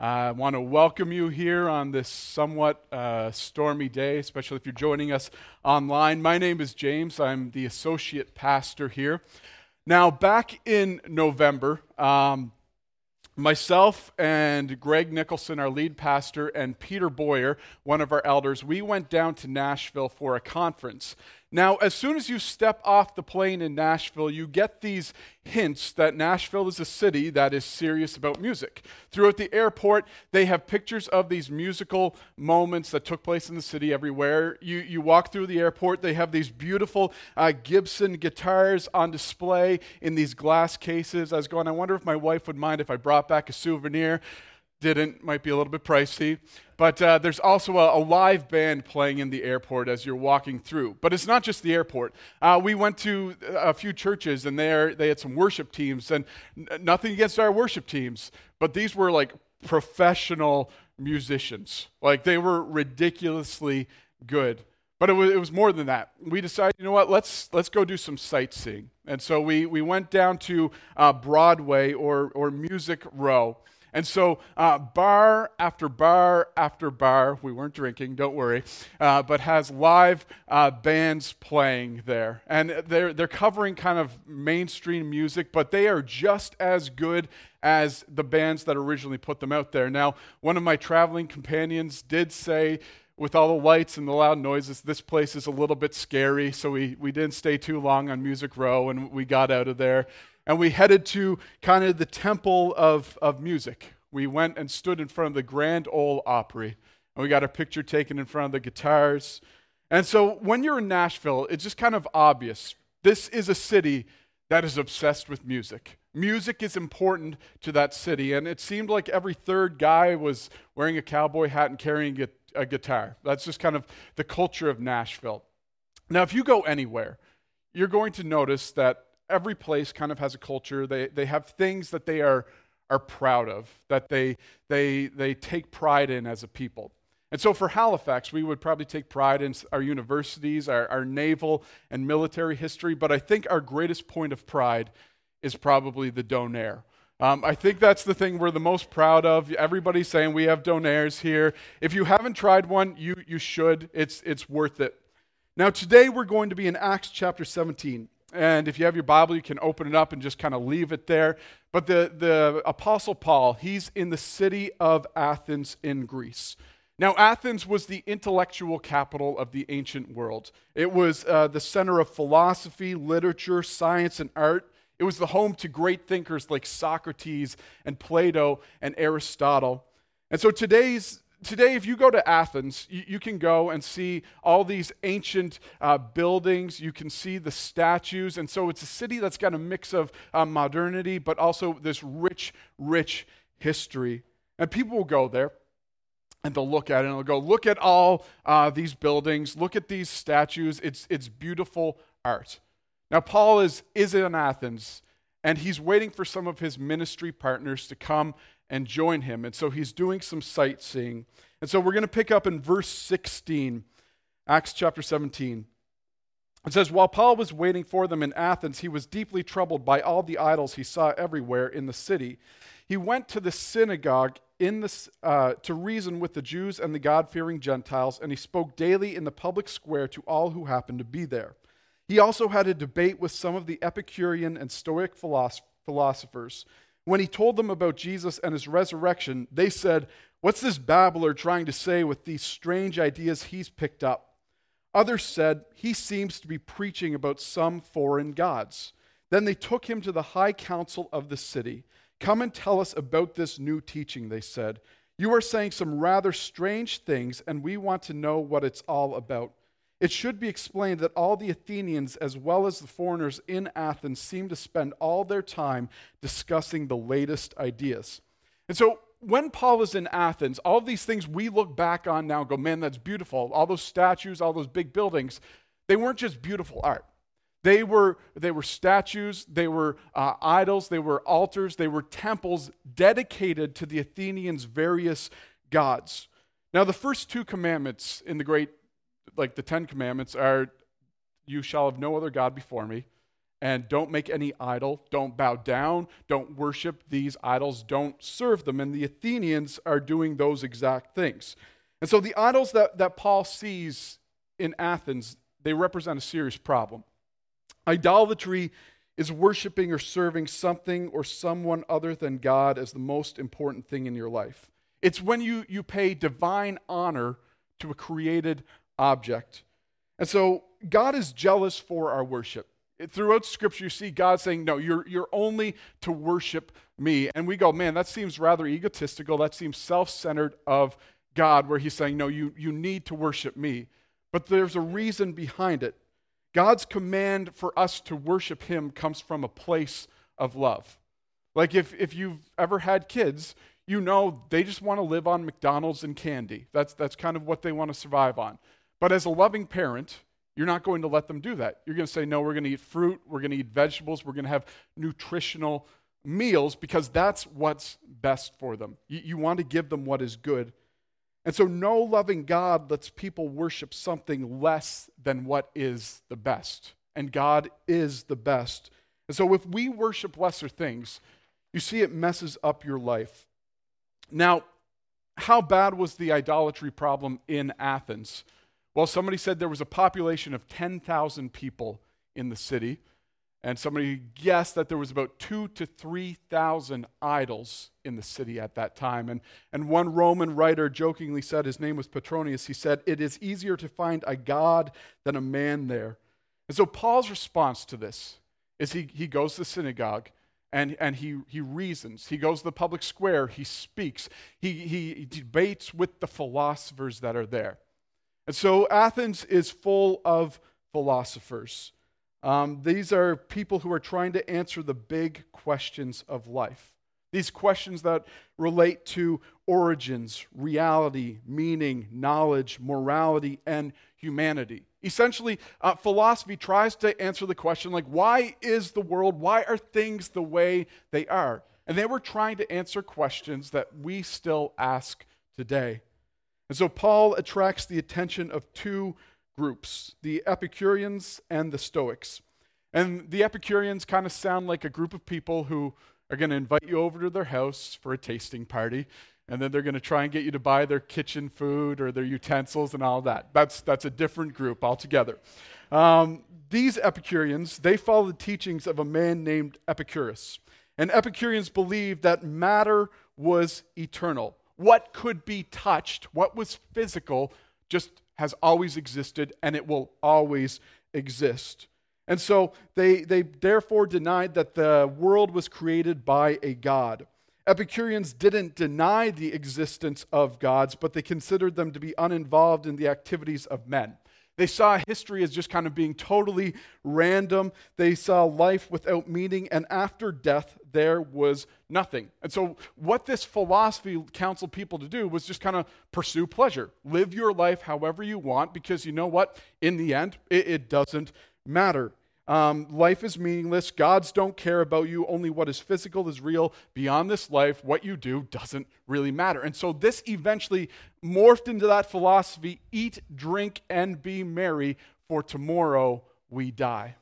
I want to welcome you here on this somewhat uh, stormy day, especially if you're joining us online. My name is James. I'm the associate pastor here. Now, back in November, um, myself and Greg Nicholson, our lead pastor, and Peter Boyer, one of our elders, we went down to Nashville for a conference. Now, as soon as you step off the plane in Nashville, you get these hints that Nashville is a city that is serious about music. Throughout the airport, they have pictures of these musical moments that took place in the city everywhere. You, you walk through the airport, they have these beautiful uh, Gibson guitars on display in these glass cases. I was going, I wonder if my wife would mind if I brought back a souvenir. Didn't, might be a little bit pricey. But uh, there's also a, a, live band playing in the airport as you're walking through. But it's not just the airport. Uh, we went to a few churches, and there they had some worship teams. And n- nothing against our worship teams, but these were like professional musicians. Like they were ridiculously good. But it was, it was more than that. We decided, you know what, let's, let's go do some sightseeing. And so we, we went down to uh, Broadway or, or Music Row. And so, uh, bar after bar after bar, we weren't drinking, don't worry, uh, but has live uh, bands playing there. And they're, they're covering kind of mainstream music, but they are just as good as the bands that originally put them out there. Now, one of my traveling companions did say, with all the lights and the loud noises, this place is a little bit scary, so we, we didn't stay too long on Music Row and we got out of there and we headed to kind of the temple of, of music. We went and stood in front of the Grand Ole Opry, and we got a picture taken in front of the guitars. And so when you're in Nashville, it's just kind of obvious. This is a city that is obsessed with music. Music is important to that city, and it seemed like every third guy was wearing a cowboy hat and carrying a, a guitar. That's just kind of the culture of Nashville. Now, if you go anywhere, you're going to notice that every place kind of has a culture. They, they have things that they are, are proud of, that they, they, they take pride in as a people. And so for Halifax, we would probably take pride in our universities, our, our naval and military history, but I think our greatest point of pride is probably the Donair. Um, I think that's the thing we're the most proud of. Everybody's saying we have Donairs here. If you haven't tried one, you, you should. It's, it's worth it. Now, today we're going to be in Acts chapter 17. And if you have your Bible, you can open it up and just kind of leave it there. But the, the Apostle Paul, he's in the city of Athens in Greece. Now, Athens was the intellectual capital of the ancient world. It was uh, the center of philosophy, literature, science, and art. It was the home to great thinkers like Socrates and Plato and Aristotle. And so today's today, if you go to Athens, you, you, can go and see all these ancient uh, buildings. You can see the statues. And so it's a city that's got a mix of uh, modernity, but also this rich, rich history. And people will go there and they'll look at it and they'll go, look at all uh, these buildings, look at these statues. It's, it's beautiful art. Now, Paul is, is in Athens. And he's waiting for some of his ministry partners to come and join him. And so he's doing some sightseeing. And so we're going to pick up in verse 16, Acts chapter 17. It says, While Paul was waiting for them in Athens, he was deeply troubled by all the idols he saw everywhere in the city. He went to the synagogue in the, uh, to reason with the Jews and the God fearing Gentiles, and he spoke daily in the public square to all who happened to be there. He also had a debate with some of the Epicurean and Stoic philosophers. When he told them about Jesus and his resurrection, they said, What's this babbler trying to say with these strange ideas he's picked up? Others said, He seems to be preaching about some foreign gods. Then they took him to the high council of the city. Come and tell us about this new teaching, they said. You are saying some rather strange things, and we want to know what it's all about. It should be explained that all the Athenians, as well as the foreigners in Athens, seem to spend all their time discussing the latest ideas. And so, when Paul is in Athens, all these things we look back on now go, man, that's beautiful. All those statues, all those big buildings, they weren't just beautiful art. They were, they were statues, they were uh, idols, they were altars, they were temples dedicated to the Athenians' various gods. Now, the first two commandments in the great like the Ten Commandments are, you shall have no other God before me, and don't make any idol, don't bow down, don't worship these idols, don't serve them. And the Athenians are doing those exact things. And so the idols that, that Paul sees in Athens, they represent a serious problem. Idolatry is worshiping or serving something or someone other than God as the most important thing in your life. It's when you, you pay divine honor to a created object. And so God is jealous for our worship. Throughout Scripture, you see God saying, No, you're, you're only to worship me. And we go, Man, that seems rather egotistical. That seems self centered of God, where He's saying, No, you, you need to worship me. But there's a reason behind it. God's command for us to worship Him comes from a place of love. Like if, if you've ever had kids, you know they just want to live on McDonald's and candy. That's, that's kind of what they want to survive on. But as a loving parent, you're not going to let them do that. You're going to say, no, we're going to eat fruit, we're going to eat vegetables, we're going to have nutritional meals because that's what's best for them. You, you want to give them what is good. And so, no loving God lets people worship something less than what is the best. And God is the best. And so, if we worship lesser things, you see it messes up your life. Now, how bad was the idolatry problem in Athens? Well, somebody said there was a population of 10,000 people in the city, and somebody guessed that there was about two to 3,000 idols in the city at that time. And, and one Roman writer jokingly said, his name was Petronius, he said, It is easier to find a God than a man there. And so Paul's response to this is he, he goes to the synagogue and, and he, he reasons. He goes to the public square, he speaks, he, he debates with the philosophers that are there. And so Athens is full of philosophers. Um, these are people who are trying to answer the big questions of life. These questions that relate to origins, reality, meaning, knowledge, morality, and humanity. Essentially, uh, philosophy tries to answer the question like, why is the world, why are things the way they are? And they were trying to answer questions that we still ask today. And so Paul attracts the attention of two groups the Epicureans and the Stoics. And the Epicureans kind of sound like a group of people who are going to invite you over to their house for a tasting party and then they're going to try and get you to buy their kitchen food or their utensils and all that. That's, that's a different group altogether. Um, these Epicureans, they follow the teachings of a man named Epicurus. And Epicureans believed that matter was eternal. What could be touched, what was physical, just has always existed and it will always exist. And so they, they therefore denied that the world was created by a God. Epicureans didn't deny the existence of gods, but they considered them to be uninvolved in the activities of men. They saw history as just kind of being totally random. They saw life without meaning, and after death, there was nothing. And so, what this philosophy counseled people to do was just kind of pursue pleasure. Live your life however you want, because you know what? In the end, it, it doesn't matter. Um, life is meaningless. Gods don't care about you. Only what is physical is real. Beyond this life, what you do doesn't really matter. And so this eventually morphed into that philosophy eat, drink, and be merry, for tomorrow we die.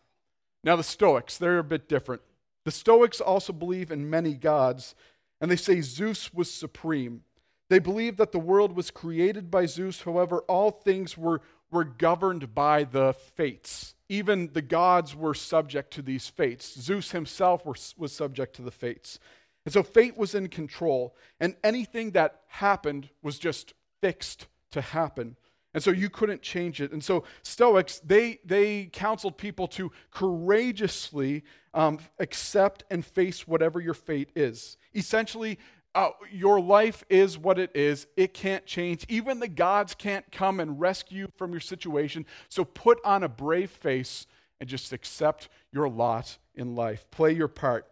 Now, the Stoics, they're a bit different. The Stoics also believe in many gods, and they say Zeus was supreme. They believe that the world was created by Zeus, however, all things were, were governed by the fates even the gods were subject to these fates. Zeus himself was, was subject to the fates. And so fate was in control, and anything that happened was just fixed to happen. And so you couldn't change it. And so Stoics, they, they counseled people to courageously um, accept and face whatever your fate is. Essentially, uh, your life is what it is. It can't change. Even the gods can't come and rescue you from your situation. So put on a brave face and just accept your lot in life. Play your part.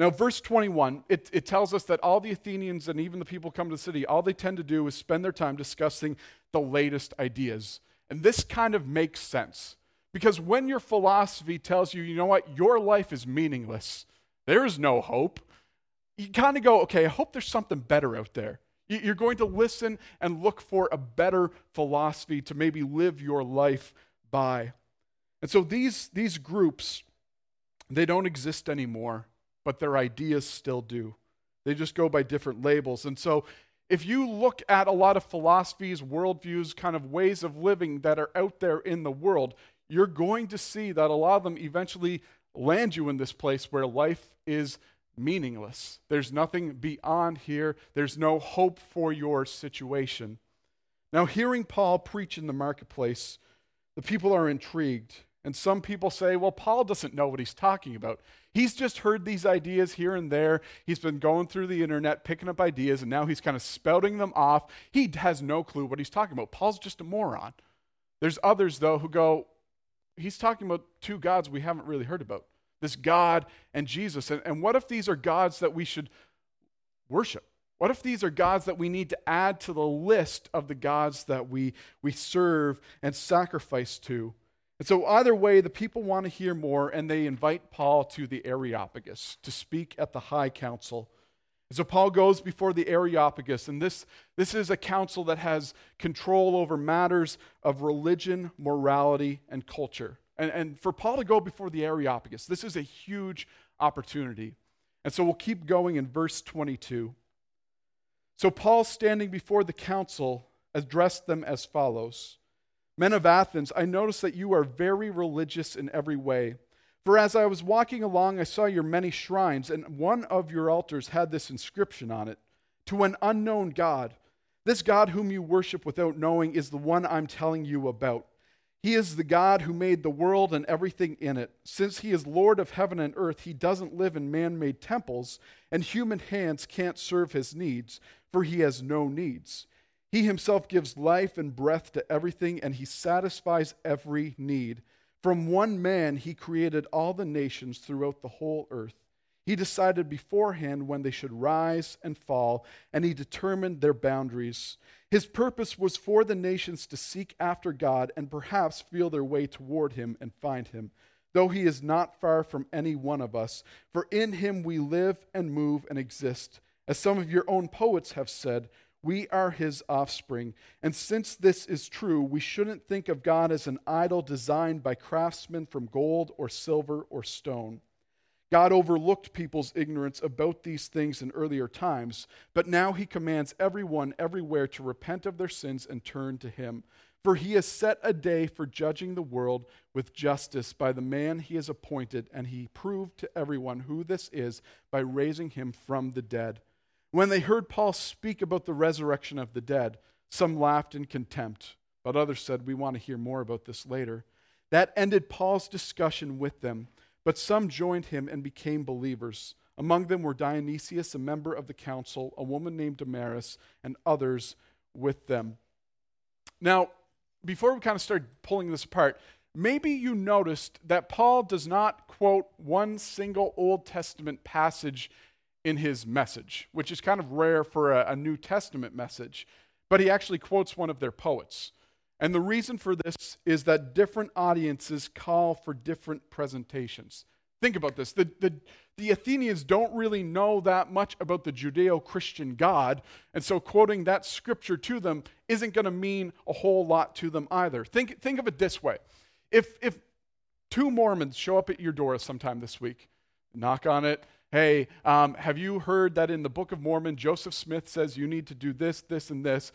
Now, verse 21, it, it tells us that all the Athenians and even the people come to the city, all they tend to do is spend their time discussing the latest ideas. And this kind of makes sense. Because when your philosophy tells you, you know what, your life is meaningless, there is no hope you kind of go, okay, I hope there's something better out there. You're going to listen and look for a better philosophy to maybe live your life by. And so these, these groups, They don't exist anymore, but their ideas still do. They just go by different labels. And so, if you look at a lot of philosophies, worldviews, kind of ways of living that are out there in the world, you're going to see that a lot of them eventually land you in this place where life is meaningless. There's nothing beyond here, there's no hope for your situation. Now, hearing Paul preach in the marketplace, the people are intrigued. And some people say, well, Paul doesn't know what he's talking about. He's just heard these ideas here and there. He's been going through the internet, picking up ideas, and now he's kind of spouting them off. He has no clue what he's talking about. Paul's just a moron. There's others, though, who go, he's talking about two gods we haven't really heard about this God and Jesus. And, and what if these are gods that we should worship? What if these are gods that we need to add to the list of the gods that we, we serve and sacrifice to? And so, either way, the people want to hear more, and they invite Paul to the Areopagus to speak at the high council. And so, Paul goes before the Areopagus, and this, this is a council that has control over matters of religion, morality, and culture. And, and for Paul to go before the Areopagus, this is a huge opportunity. And so, we'll keep going in verse 22. So, Paul, standing before the council, addressed them as follows. Men of Athens, I notice that you are very religious in every way. For as I was walking along, I saw your many shrines, and one of your altars had this inscription on it To an unknown God. This God whom you worship without knowing is the one I'm telling you about. He is the God who made the world and everything in it. Since he is Lord of heaven and earth, he doesn't live in man made temples, and human hands can't serve his needs, for he has no needs. He himself gives life and breath to everything, and he satisfies every need. From one man, he created all the nations throughout the whole earth. He decided beforehand when they should rise and fall, and he determined their boundaries. His purpose was for the nations to seek after God and perhaps feel their way toward him and find him, though he is not far from any one of us. For in him we live and move and exist. As some of your own poets have said, we are his offspring. And since this is true, we shouldn't think of God as an idol designed by craftsmen from gold or silver or stone. God overlooked people's ignorance about these things in earlier times, but now he commands everyone everywhere to repent of their sins and turn to him. For he has set a day for judging the world with justice by the man he has appointed, and he proved to everyone who this is by raising him from the dead. When they heard Paul speak about the resurrection of the dead, some laughed in contempt, but others said, We want to hear more about this later. That ended Paul's discussion with them, but some joined him and became believers. Among them were Dionysius, a member of the council, a woman named Damaris, and others with them. Now, before we kind of start pulling this apart, maybe you noticed that Paul does not quote one single Old Testament passage in his message, which is kind of rare for a, a, New Testament message. But he actually quotes one of their poets. And the reason for this is that different audiences call for different presentations. Think about this. The, the, the Athenians don't really know that much about the Judeo Christian God, and so quoting that scripture to them isn't going to mean a whole lot to them either. Think, think of it this way if, if two Mormons show up at your door sometime this week, knock on it, hey, um, have you heard that in the Book of Mormon, Joseph Smith says you need to do this, this, and this?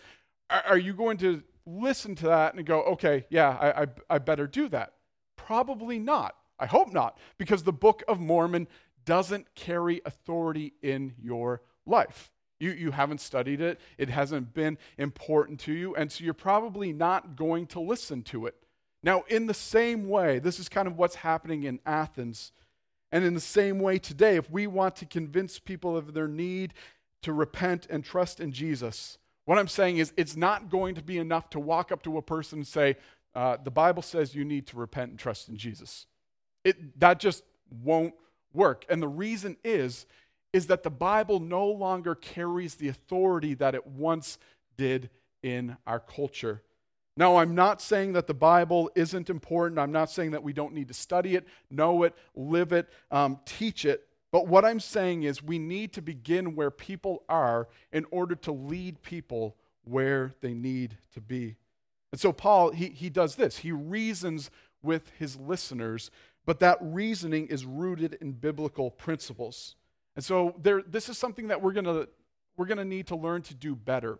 Are, are you going to listen to that and go, okay, yeah, I, I, I better do that? Probably not. I hope not, because the Book of Mormon doesn't carry authority in your life. You, you haven't studied it, it hasn't been important to you, and so you're probably not going to listen to it. Now, in the same way, this is kind of what's happening in Athens and in the same way, today, if we want to convince people of their need to repent and trust in Jesus, what I'm saying is it's not going to be enough to walk up to a person and say, uh, The Bible says you need to repent and trust in Jesus. It, that just won't work. And the reason is, is that the Bible no longer carries the authority that it once did in our culture. Now, I'm not saying that the Bible isn't important. I'm not saying that we don't need to study it, know it, live it, um, teach it. But what I'm saying is we need to begin where people are in order to lead people where they need to be. And so, Paul, he, he does this. He reasons with his listeners but that reasoning is rooted in biblical principles. And so there, this is something that we're going we're going to need to learn to do better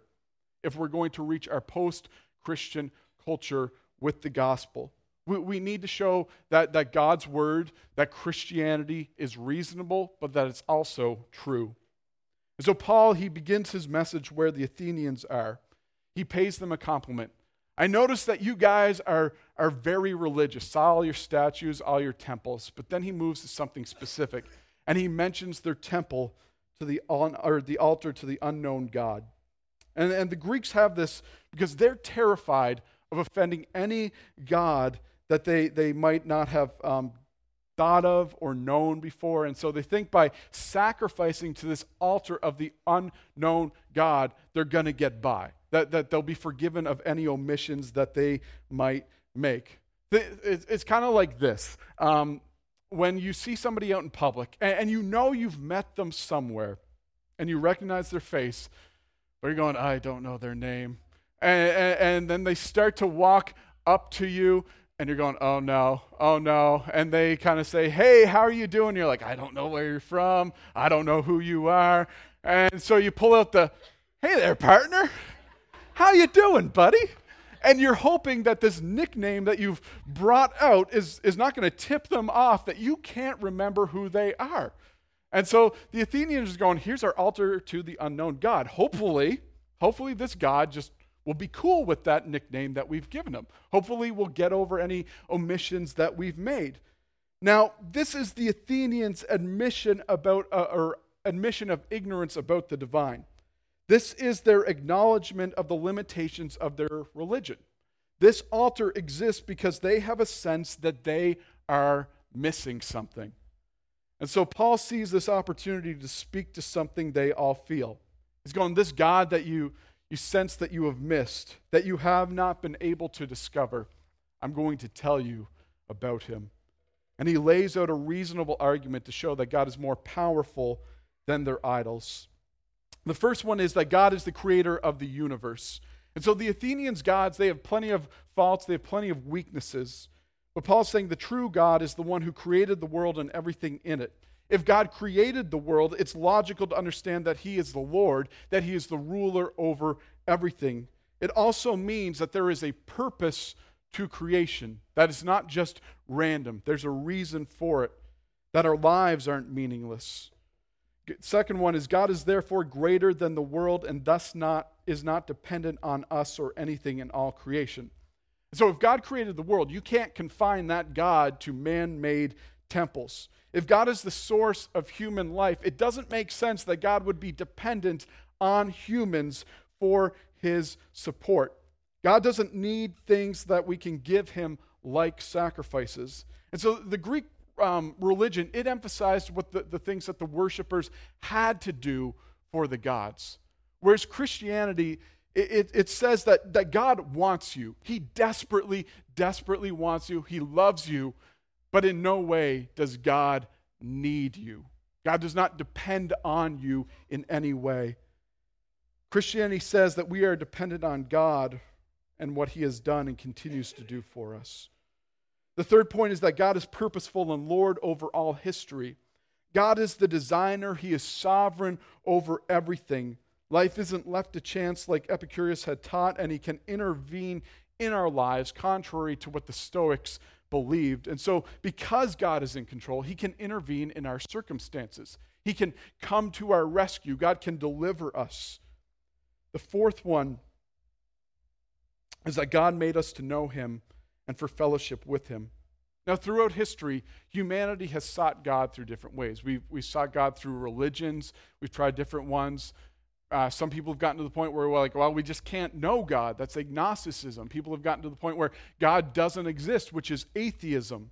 if we're going to reach our post Christian culture with the gospel. We, we need to show that, that God's word, that Christianity is reasonable, but that it's also true. And so, Paul, he begins his message where the Athenians are. He pays them a compliment. I notice that you guys are, are very religious, all your statues, all your temples, but then he moves to something specific, and he mentions their temple to the, or the altar to the unknown God. And, and the Greeks have this because they're terrified of offending any God that they, they might not have um, thought of or known before. And so they think by sacrificing to this altar of the unknown God, they're going to get by, that, that they'll be forgiven of any omissions that they might make. It's, kind of like this. Um, when you see somebody out in public and, and you know you've met them somewhere and you recognize their face, but you're going, I don't know their name. And, and, and, then they start to walk up to you, and you're going, oh no, oh no. And they kind of say, hey, how are you doing? You're like, I don't know where you're from. I don't know who you are. And so you pull out the, hey there, partner. How you doing, buddy? And you're hoping that this nickname that you've brought out is, is not going to tip them off that you can't remember who they are. And so the Athenians are going, here's our altar to the unknown God. Hopefully, hopefully this God just will be cool with that nickname that we've given him. Hopefully we'll get over any omissions that we've made. Now, this is the Athenians' admission about uh, or admission of ignorance about the divine. This is their acknowledgement of the limitations of their religion. This altar exists because they have a sense that they are missing something. And so Paul sees this opportunity to speak to something they all feel. He's going, This God that you, you sense that you have missed, that you have not been able to discover, I'm going to tell you about him. And he lays out a reasonable argument to show that God is more powerful than their idols. The first one is that God is the creator of the universe. And so the Athenians' gods, they have plenty of faults, they have plenty of weaknesses. But Paul's saying the true God is the one who created the world and everything in it. If God created the world, it's logical to understand that He is the Lord, that He is the ruler over everything. It also means that there is a purpose to creation, that is not just random. There's a reason for it, that our lives aren't meaningless. Second one is God is therefore greater than the world and thus not is not dependent on us or anything in all creation. So, if God created the world, you can't confine that God to man made temples. If God is the source of human life, it doesn't make sense that God would be dependent on humans for his support. God doesn't need things that we can give him like sacrifices. And so the Greek um, religion, it emphasized what the, the things that the worshipers had to do for the gods. Whereas Christianity, it, it, says that, that God wants you. He desperately, desperately wants you. He loves you, but in no way does God need you. God does not depend on you in any way. Christianity says that we are dependent on God and what He has done and continues to do for us. The third point is that God is purposeful and Lord over all history. God is the designer, He is sovereign over everything. Life isn't left to chance like Epicurus had taught, and he can intervene in our lives contrary to what the Stoics believed. And so, because God is in control, he can intervene in our circumstances. He can come to our rescue. God can deliver us. The fourth one is that God made us to know him and for fellowship with him. Now, throughout history, humanity has sought God through different ways. We've, we sought God through religions, we've tried different ones. Uh, some people have gotten to the point where we're like, well, we just can't know God. That's agnosticism. People have gotten to the point where God doesn't exist, which is atheism.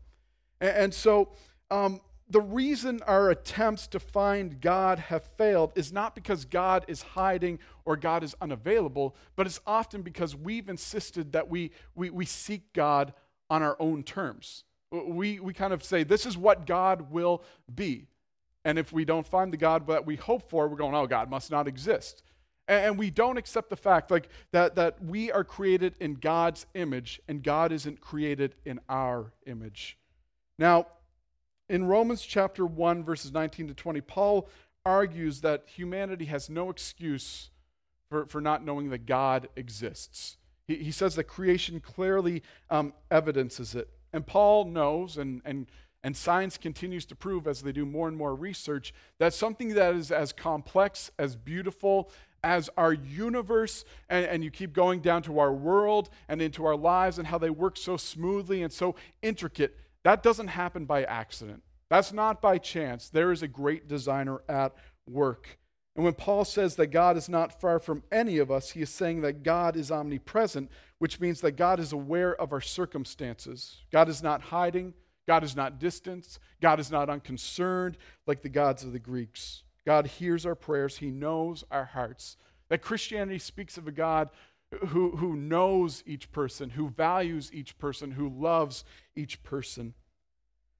And, and so um, the reason our attempts to find God have failed is not because God is hiding or God is unavailable, but it's often because we've insisted that we, we, we seek God on our own terms. We, we kind of say, this is what God will be. And if we don't find the God that we hope for, we're going, oh, God must not exist. And we don't accept the fact like that, that we are created in God's image and God isn't created in our image. Now, In Romans chapter 1, verses 19 to 20, Paul argues that humanity has no excuse for, for not knowing that God exists. He, he says that creation clearly um, evidences it. And Paul knows, and, and, and science continues to prove as they do more and more research, that something that is as complex, as beautiful, as our universe, and, and, you keep going down to our world and into our lives and how they work so smoothly and so intricate, that doesn't happen by accident. That's not by chance. There is a great designer at work. And when Paul says that God is not far from any of us, he is saying that God is omnipresent, which means that God is aware of our circumstances. God is not hiding, God is not distant, God is not unconcerned like the gods of the Greeks. God hears our prayers, He knows our hearts. That Christianity speaks of a God who, who knows each person, who values each person, who loves each person.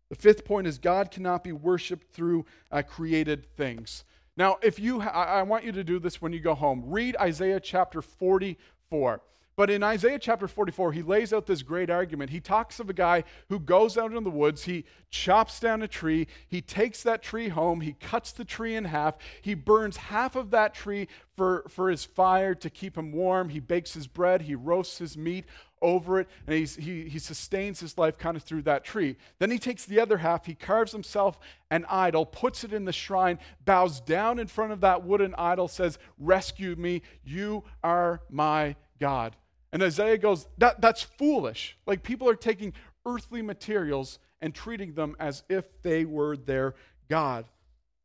The fifth point is God cannot be worshiped through uh, created things. Now, if you, ha- I want you to do this when you go home. Read Isaiah chapter 44. But in Isaiah chapter 44, he lays out this great argument. He talks of a guy who goes out in the woods, he chops down a tree, he takes that tree home, he cuts the tree in half, he burns half of that tree for, for his fire to keep him warm, he bakes his bread, he roasts his meat over it, and he's, he, he sustains his life kind of through that tree. Then he takes the other half, he carves himself an idol, puts it in the shrine, bows down in front of that wooden idol, says, Rescue me, you are my God. And Isaiah goes, that, That's foolish. Like people are taking earthly materials and treating them as if they were their God.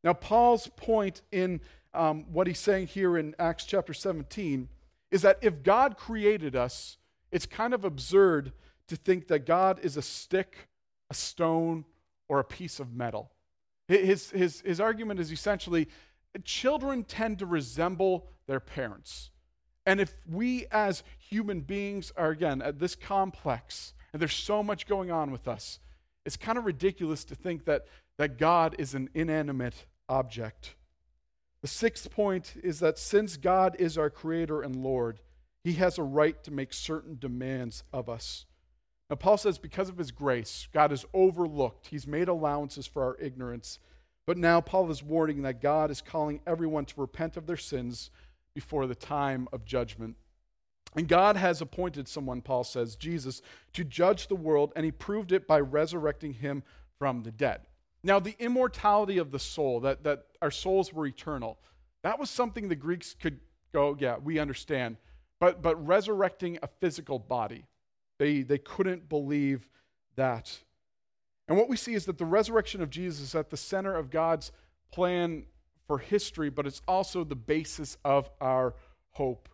Now, Paul's point in um, what he's saying here in Acts chapter 17 is that if God created us, it's kind of absurd to think that God is a stick, a stone, or a piece of metal. His, his, his argument is essentially children tend to resemble their parents. And if we as human beings are, again, at this complex, and there's so much going on with us, it's kind of ridiculous to think that, that God is an inanimate object. The sixth point is that since God is our creator and Lord, he has a right to make certain demands of us. Now, Paul says, because of his grace, God has overlooked, he's made allowances for our ignorance. But now Paul is warning that God is calling everyone to repent of their sins before the time of judgment. And God has appointed someone, Paul says, Jesus, to judge the world, and he proved it by resurrecting him from the dead. Now, the immortality of the soul, that, that our souls were eternal, that was something the Greeks could go, yeah, we understand. But, but resurrecting a physical body, they, they couldn't believe that. And what we see is that the resurrection of Jesus is at the center of God's plan for history, but it's also the basis of our hope.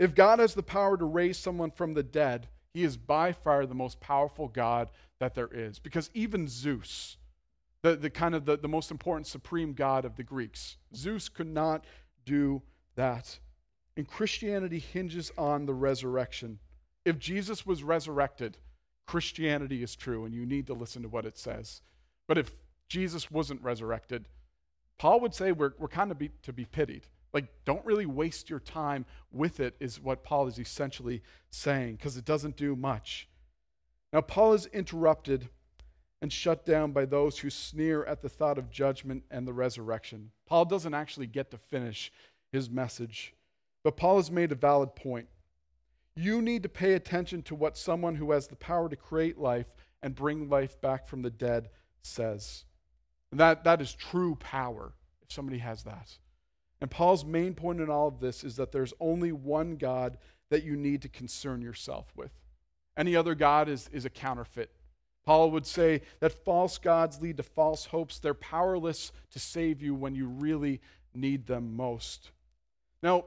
If God has the power to raise someone from the dead, he is by far the most powerful God that there is. Because even Zeus, the, the kind of the, the most important supreme God of the Greeks, Zeus could not do that. And Christianity hinges on the resurrection. If Jesus was resurrected, Christianity is true, and you need to listen to what it says. But if Jesus wasn't resurrected, Paul would say we're, we're kind of be, to be pitied. Like, don't really waste your time with it, is what Paul is essentially saying, because it doesn't do much. Now, Paul is interrupted and shut down by those who sneer at the thought of judgment and the resurrection. Paul doesn't actually get to finish his message, but Paul has made a valid point. You need to pay attention to what someone who has the power to create life and bring life back from the dead says. And that, that is true power, if somebody has that. And Paul's main point in all of this is that there's only one God that you need to concern yourself with. Any other God is, is a counterfeit. Paul would say that false gods lead to false hopes. They're powerless to save you when you really need them most. Now,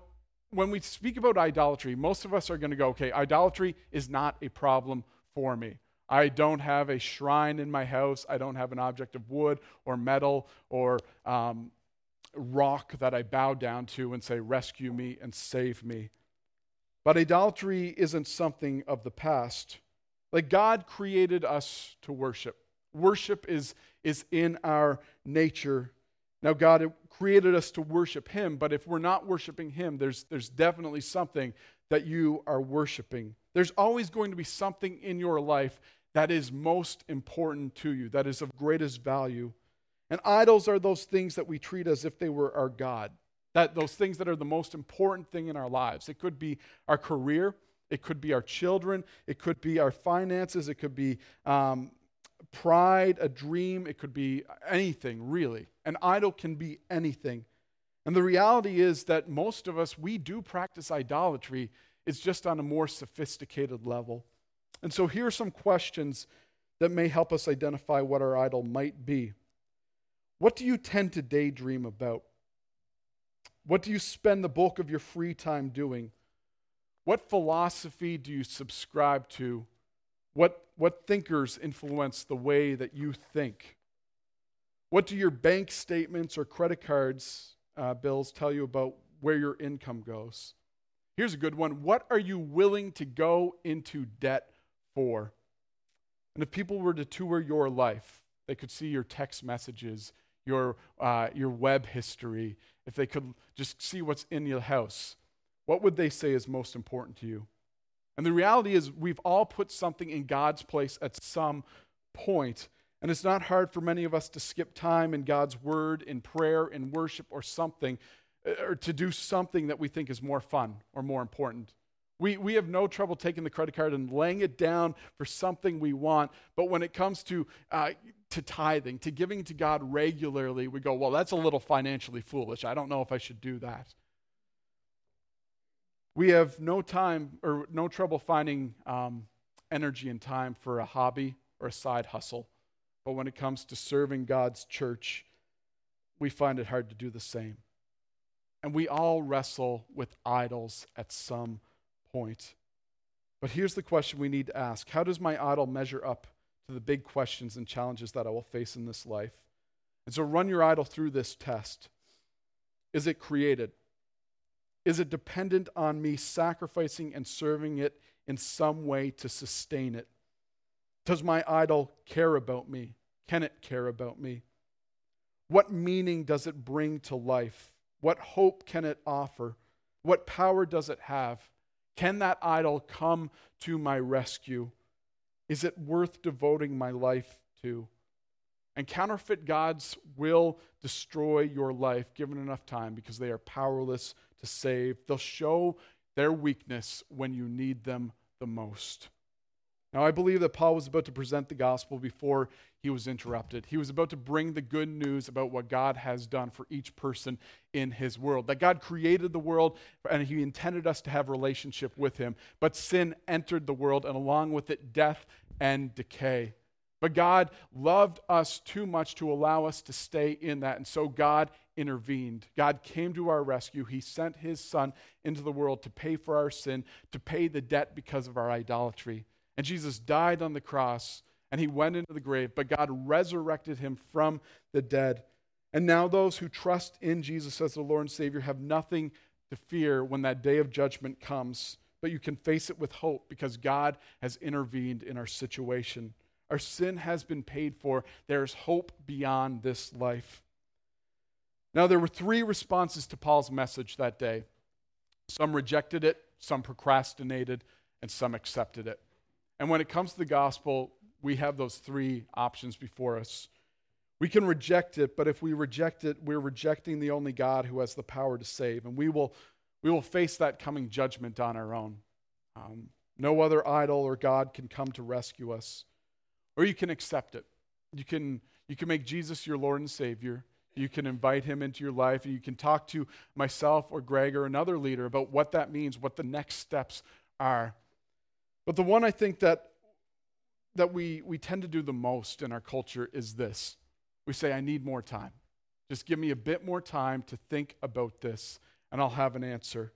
when we speak about idolatry, most of us are going to go, okay, idolatry is not a problem for me. I don't have a shrine in my house. I don't have an object of wood or metal or um, rock that I bow down to and say, Rescue me and save me. But idolatry isn't something of the past. Like God created us to worship. Worship is, is in our nature. Now, God created us to worship Him, but if we're not worshiping Him, there's, there's definitely something that you are worshiping. There's always going to be something in your life that is most important to you, that is of greatest value. And idols are those things that we treat as if they were our God, that those things that are the most important thing in our lives. It could be our career, it could be our children, it could be our finances, it could be um, pride, a dream, it could be anything, really. An idol can be anything. And the reality is that most of us, we do practice idolatry, it's just on a more sophisticated level. And so here are some questions that may help us identify what our idol might be. What do you tend to daydream about? What do you spend the bulk of your free time doing? What philosophy do you subscribe to? What, what thinkers influence the way that you think? What do your bank statements or credit cards uh, bills tell you about where your income goes? Here's a good one. What are you willing to go into debt for? And if people were to tour your life, they could see your text messages, your, uh, your web history, if they could just see what's in your house, what would they say is most important to you? And the reality is, we've all put something in God's place at some point. And it's not hard for many of us to skip time in God's word, in prayer, in worship, or something, or to do something that we think is more fun or more important. We, we have no trouble taking the credit card and laying it down for something we want. But when it comes to, uh, to tithing, to giving to God regularly, we go, well, that's a little financially foolish. I don't know if I should do that. We have no time or no trouble finding um, energy and time for a hobby or a side hustle. But when it comes to serving God's church, we find it hard to do the same. And we all wrestle with idols at some point. But here's the question we need to ask How does my idol measure up to the big questions and challenges that I will face in this life? And so run your idol through this test. Is it created? Is it dependent on me sacrificing and serving it in some way to sustain it? Does my idol care about me? Can it care about me? What meaning does it bring to life? What hope can it offer? What power does it have? Can that idol come to my rescue? Is it worth devoting my life to? And counterfeit gods will destroy your life given enough time because they are powerless to save. They'll show their weakness when you need them the most. Now, I believe that Paul was about to present the gospel before he was interrupted. He was about to bring the good news about what God has done for each person in his world. That God created the world and he intended us to have relationship with him, but sin entered the world and along with it death and decay. But God loved us too much to allow us to stay in that. And so God intervened. God came to our rescue. He sent his son into the world to pay for our sin, to pay the debt because of our idolatry. And Jesus died on the cross and he went into the grave, but God resurrected him from the dead. And now those who trust in Jesus as the Lord and Savior have nothing to fear when that day of judgment comes, but you can face it with hope because God has intervened in our situation. Our sin has been paid for. There's hope beyond this life. Now, there were three responses to Paul's message that day some rejected it, some procrastinated, and some accepted it. And when it comes to the gospel, we have those three options before us. We can reject it, but if we reject it, we're rejecting the only God who has the power to save. And we will, we will face that coming judgment on our own. Um, no other idol or God can come to rescue us. Or you can accept it. You can, you can make Jesus your Lord and Savior. You can invite him into your life. You can talk to myself or Greg or another leader about what that means, what the next steps are. But the one I think that, that we, we tend to do the most in our culture is this we say, I need more time. Just give me a bit more time to think about this, and I'll have an answer.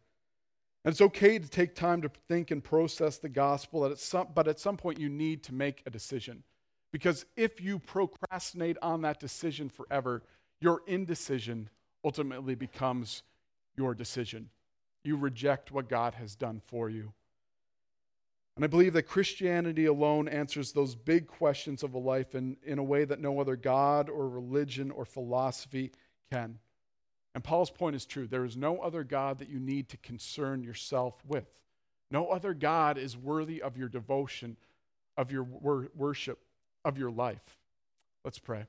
And it's okay to take time to think and process the gospel, at some, but at some point you need to make a decision. Because if you procrastinate on that decision forever, your indecision ultimately becomes your decision. You reject what God has done for you. And I believe that Christianity alone answers those big questions of a life in, in a way that no other God or religion or philosophy can. And Paul's point is true. There is no other God that you need to concern yourself with. No other God is worthy of your devotion, of your wor- worship, of your life. Let's pray.